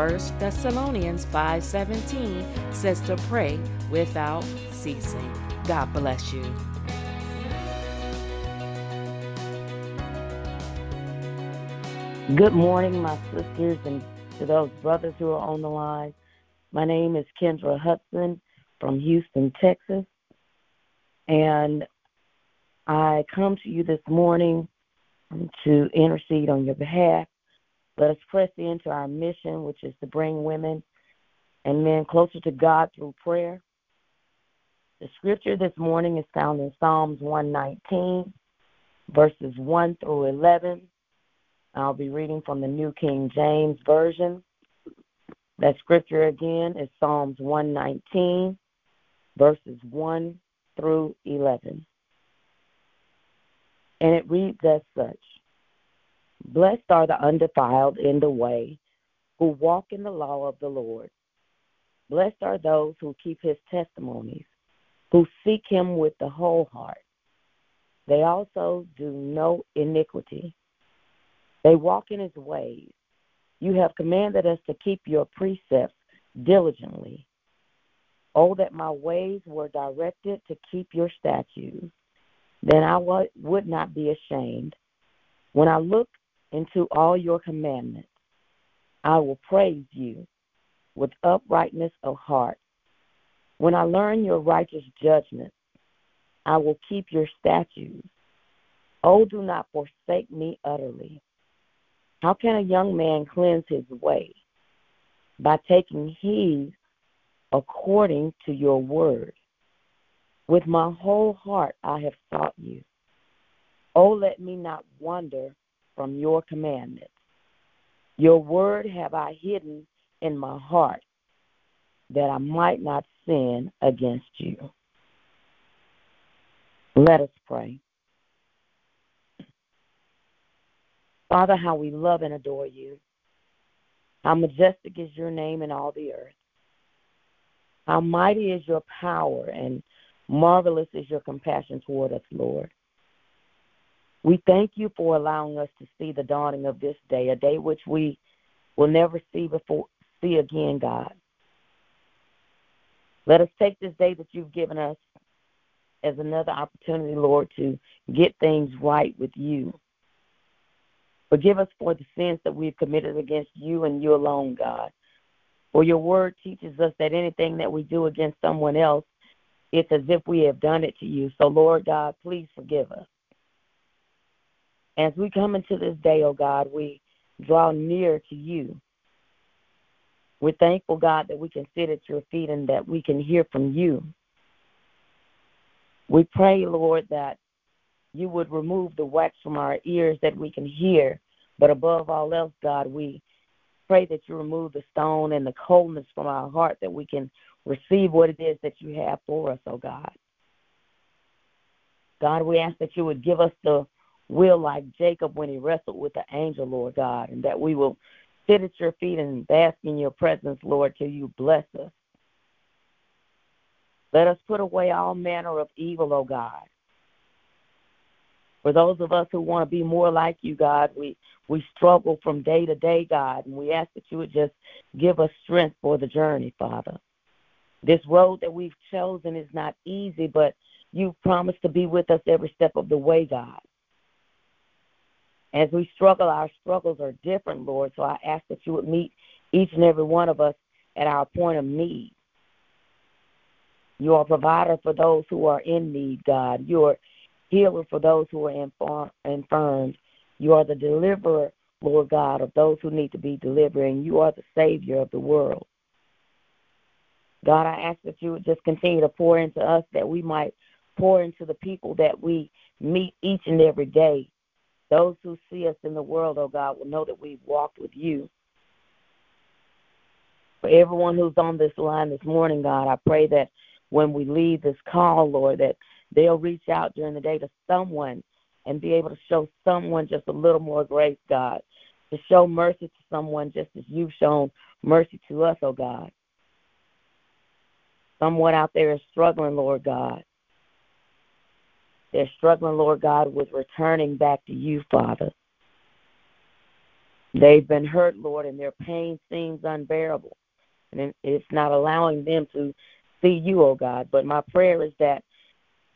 1 Thessalonians 5:17 says to pray without ceasing. God bless you. Good morning, my sisters, and to those brothers who are on the line. My name is Kendra Hudson from Houston, Texas, and I come to you this morning to intercede on your behalf. Let us press into our mission, which is to bring women and men closer to God through prayer. The scripture this morning is found in Psalms 119, verses 1 through 11. I'll be reading from the New King James Version. That scripture again is Psalms 119, verses 1 through 11. And it reads as such Blessed are the undefiled in the way, who walk in the law of the Lord. Blessed are those who keep his testimonies, who seek him with the whole heart. They also do no iniquity. They walk in his ways. You have commanded us to keep your precepts diligently. Oh, that my ways were directed to keep your statutes. Then I would not be ashamed. When I look into all your commandments, I will praise you with uprightness of heart. When I learn your righteous judgments, I will keep your statutes. Oh, do not forsake me utterly. How can a young man cleanse his way? By taking heed according to your word. With my whole heart I have sought you. Oh, let me not wander from your commandments. Your word have I hidden in my heart that I might not sin against you. Let us pray. Father, how we love and adore you. How majestic is your name in all the earth. How mighty is your power and marvelous is your compassion toward us, Lord. We thank you for allowing us to see the dawning of this day, a day which we will never see before see again, God. Let us take this day that you've given us as another opportunity, Lord, to get things right with you. Forgive us for the sins that we've committed against you and you alone, God. For your word teaches us that anything that we do against someone else, it's as if we have done it to you. So, Lord God, please forgive us. As we come into this day, oh God, we draw near to you. We're thankful, God, that we can sit at your feet and that we can hear from you. We pray, Lord, that you would remove the wax from our ears that we can hear. But above all else, God, we pray that you remove the stone and the coldness from our heart that we can receive what it is that you have for us, oh God. God, we ask that you would give us the will like Jacob when he wrestled with the angel, Lord God, and that we will sit at your feet and bask in your presence, Lord, till you bless us. Let us put away all manner of evil, O God. For those of us who want to be more like you, God, we, we struggle from day to day, God, and we ask that you would just give us strength for the journey, Father. This road that we've chosen is not easy, but you've promised to be with us every step of the way, God. As we struggle, our struggles are different, Lord, so I ask that you would meet each and every one of us at our point of need. You are a provider for those who are in need, God. You are healer for those who are infirmed. You are the deliverer, Lord God, of those who need to be delivered, and you are the Savior of the world. God, I ask that you would just continue to pour into us that we might pour into the people that we meet each and every day. Those who see us in the world, oh God, will know that we've walked with you. For everyone who's on this line this morning, God, I pray that when we leave this call, Lord, that they'll reach out during the day to someone and be able to show someone just a little more grace, God, to show mercy to someone just as you've shown mercy to us, oh God. Someone out there is struggling, Lord God. They're struggling, Lord God, with returning back to you, Father. They've been hurt, Lord, and their pain seems unbearable. And it's not allowing them to see you, oh God. But my prayer is that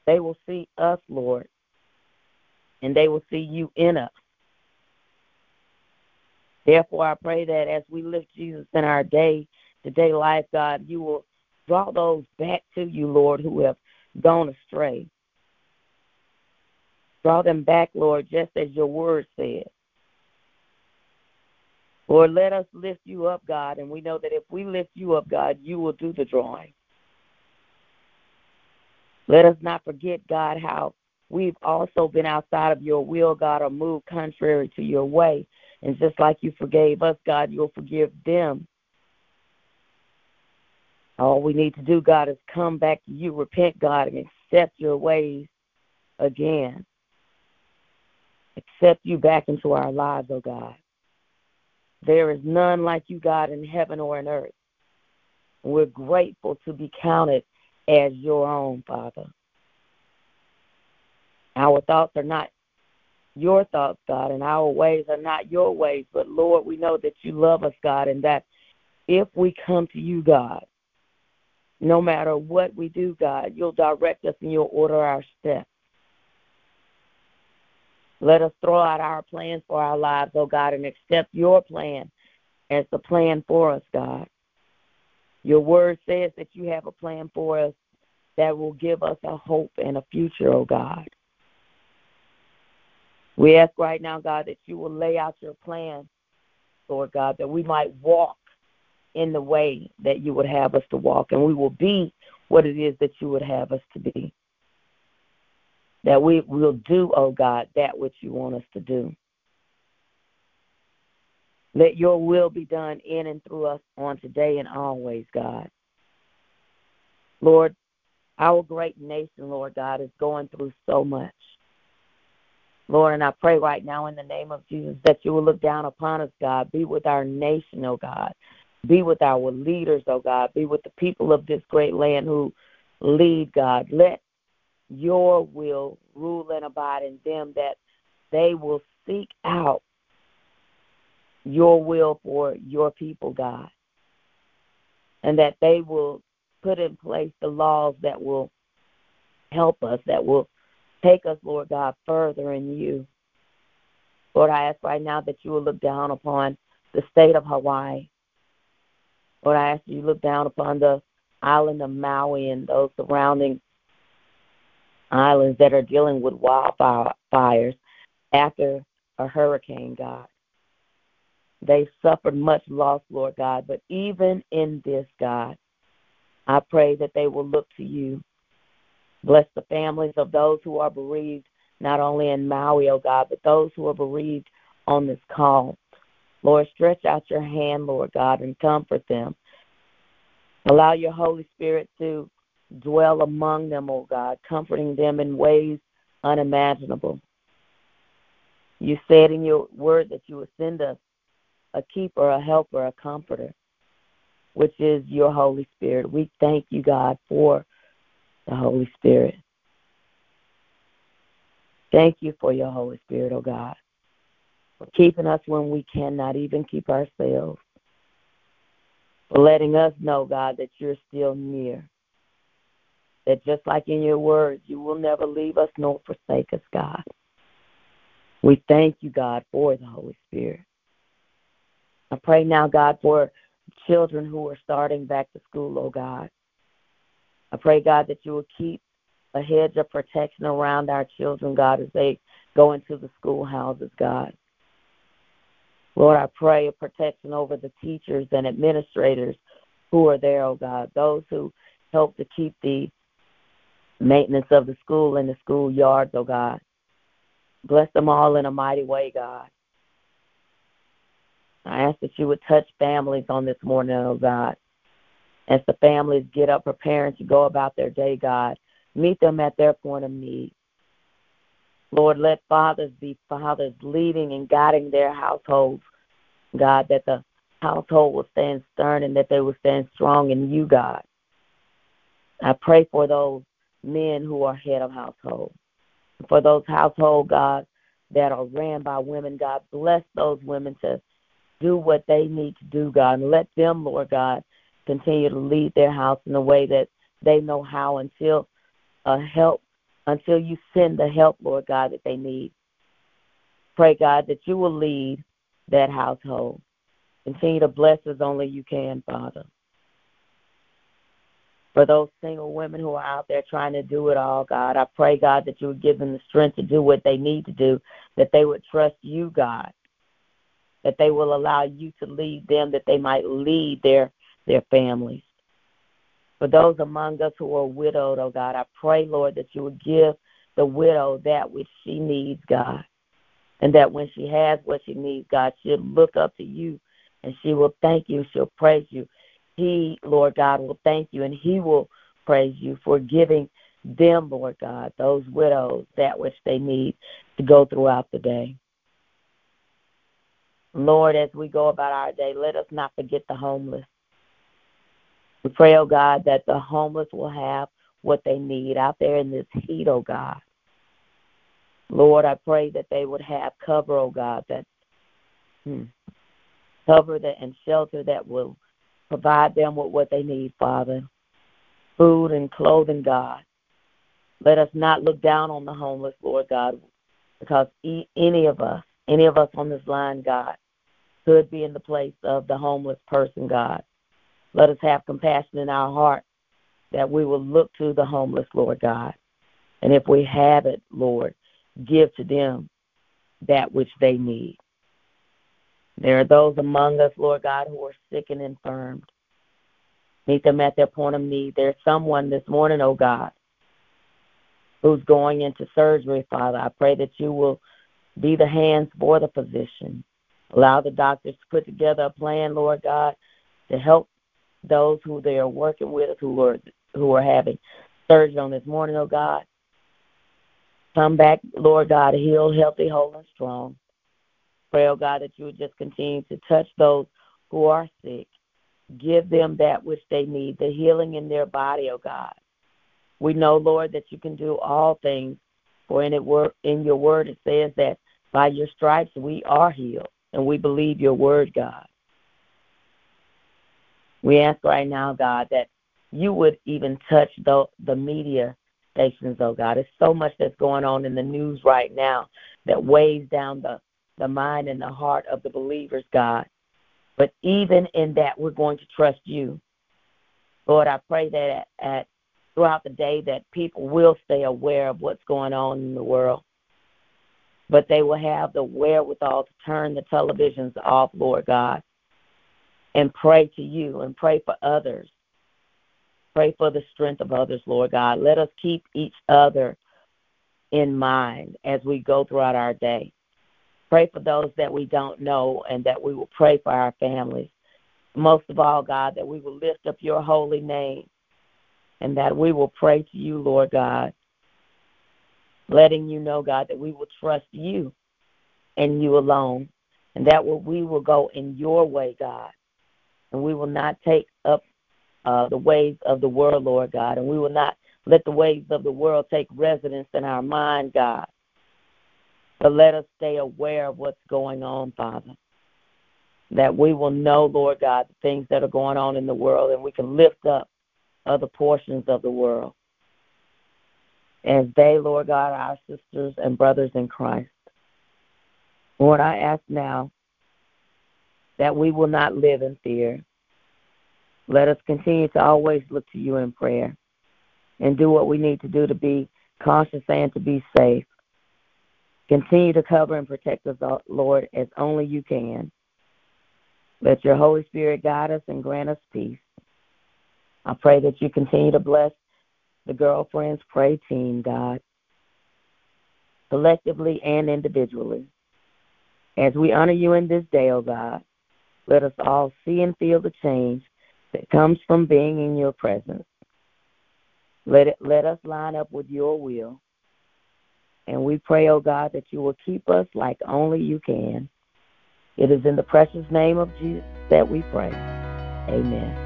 they will see us, Lord, and they will see you in us. Therefore, I pray that as we lift Jesus in our day to day life, God, you will draw those back to you, Lord, who have gone astray. Draw them back, Lord, just as your word said. Lord, let us lift you up, God, and we know that if we lift you up, God, you will do the drawing. Let us not forget, God, how we've also been outside of your will, God, or moved contrary to your way. And just like you forgave us, God, you'll forgive them. All we need to do, God, is come back to you, repent, God, and accept your ways again. Accept you back into our lives, oh God. There is none like you, God, in heaven or in earth. We're grateful to be counted as your own, Father. Our thoughts are not your thoughts, God, and our ways are not your ways. But Lord, we know that you love us, God, and that if we come to you, God, no matter what we do, God, you'll direct us and you'll order our steps. Let us throw out our plans for our lives, oh God, and accept your plan as the plan for us, God. Your word says that you have a plan for us that will give us a hope and a future, oh God. We ask right now, God, that you will lay out your plan, Lord God, that we might walk in the way that you would have us to walk, and we will be what it is that you would have us to be. That we will do, oh God, that which you want us to do. Let your will be done in and through us on today and always, God. Lord, our great nation, Lord God, is going through so much. Lord, and I pray right now in the name of Jesus that you will look down upon us, God. Be with our nation, oh God. Be with our leaders, oh God. Be with the people of this great land who lead, God. Let your will rule and abide in them that they will seek out your will for your people, God. And that they will put in place the laws that will help us, that will take us, Lord God, further in you. Lord, I ask right now that you will look down upon the state of Hawaii. Lord, I ask you look down upon the island of Maui and those surrounding islands that are dealing with wildfires after a hurricane, God. They suffered much loss, Lord God, but even in this, God, I pray that they will look to you. Bless the families of those who are bereaved, not only in Maui, oh God, but those who are bereaved on this call. Lord, stretch out your hand, Lord God, and comfort them. Allow your Holy Spirit to dwell among them, O God, comforting them in ways unimaginable. You said in your word that you would send us a keeper, a helper, a comforter which is your Holy Spirit. We thank you, God, for the Holy Spirit. Thank you for your Holy Spirit, oh God, for keeping us when we cannot even keep ourselves, for letting us know, God, that you're still near. That just like in your words, you will never leave us nor forsake us, God. We thank you, God, for the Holy Spirit. I pray now, God, for children who are starting back to school, oh God. I pray, God, that you will keep a hedge of protection around our children, God, as they go into the schoolhouses, God. Lord, I pray a protection over the teachers and administrators who are there, oh God, those who help to keep the maintenance of the school and the schoolyards, oh God. Bless them all in a mighty way, God. I ask that you would touch families on this morning, oh God. As the families get up preparing to go about their day, God, meet them at their point of need. Lord, let fathers be fathers leading and guiding their households, God, that the household will stand stern and that they will stand strong in you, God. I pray for those men who are head of household. For those household, God, that are ran by women, God, bless those women to do what they need to do, God, and let them, Lord God, continue to lead their house in the way that they know how until uh, help, until you send the help, Lord God, that they need. Pray, God, that you will lead that household. Continue to bless as only you can, Father. For those single women who are out there trying to do it all, God, I pray, God, that you would give them the strength to do what they need to do, that they would trust you, God, that they will allow you to lead them, that they might lead their their families. For those among us who are widowed, oh God, I pray, Lord, that you would give the widow that which she needs, God. And that when she has what she needs, God, she'll look up to you and she will thank you, she'll praise you. He, Lord God, will thank you and he will praise you for giving them, Lord God, those widows that which they need to go throughout the day. Lord, as we go about our day, let us not forget the homeless. We pray, oh God, that the homeless will have what they need out there in this heat, oh God. Lord, I pray that they would have cover, oh God, that hmm, cover that and shelter that will provide them with what they need, Father. Food and clothing, God. Let us not look down on the homeless, Lord God, because any of us, any of us on this line, God, could be in the place of the homeless person, God. Let us have compassion in our heart that we will look to the homeless, Lord God. And if we have it, Lord, give to them that which they need. There are those among us, Lord God, who are sick and infirmed. Meet them at their point of need. There's someone this morning, oh God, who's going into surgery, Father. I pray that you will be the hands for the physician. Allow the doctors to put together a plan, Lord God, to help those who they are working with who are who are having surgery on this morning, oh God. Come back, Lord God, healed, healthy, whole, and strong. Pray, oh God, that you would just continue to touch those who are sick. Give them that which they need, the healing in their body, oh God. We know, Lord, that you can do all things. For in it in your word it says that by your stripes we are healed, and we believe your word, God. We ask right now, God, that you would even touch the the media stations, oh God. There's so much that's going on in the news right now that weighs down the, the mind and the heart of the believers, God. But even in that, we're going to trust you. Lord, I pray that at, at throughout the day that people will stay aware of what's going on in the world. But they will have the wherewithal to turn the televisions off, Lord God, and pray to you and pray for others Pray for the strength of others, Lord God. Let us keep each other in mind as we go throughout our day. Pray for those that we don't know and that we will pray for our families. Most of all, God, that we will lift up your holy name and that we will pray to you, Lord God, letting you know, God, that we will trust you and you alone, and that we will go in your way, God, and we will not take up uh, the ways of the world, Lord God, and we will not let the ways of the world take residence in our mind, God. But let us stay aware of what's going on, Father. That we will know, Lord God, the things that are going on in the world, and we can lift up other portions of the world. As they, Lord God, our sisters and brothers in Christ. Lord, I ask now that we will not live in fear, let us continue to always look to you in prayer. and do what we need to do to be conscious and to be safe. Continue to cover and protect us, Lord, as only you can. Let your Holy Spirit guide us and grant us peace. I pray that you continue to bless the Girlfriends Pray team, God, collectively and individually. As we honor you in this day, O oh God, let us all see and feel the change that comes from being in your presence. Let it let us line up with your will. And we pray, O oh God, that you will keep us like only you can. It is in the precious name of Jesus that we pray. Amen.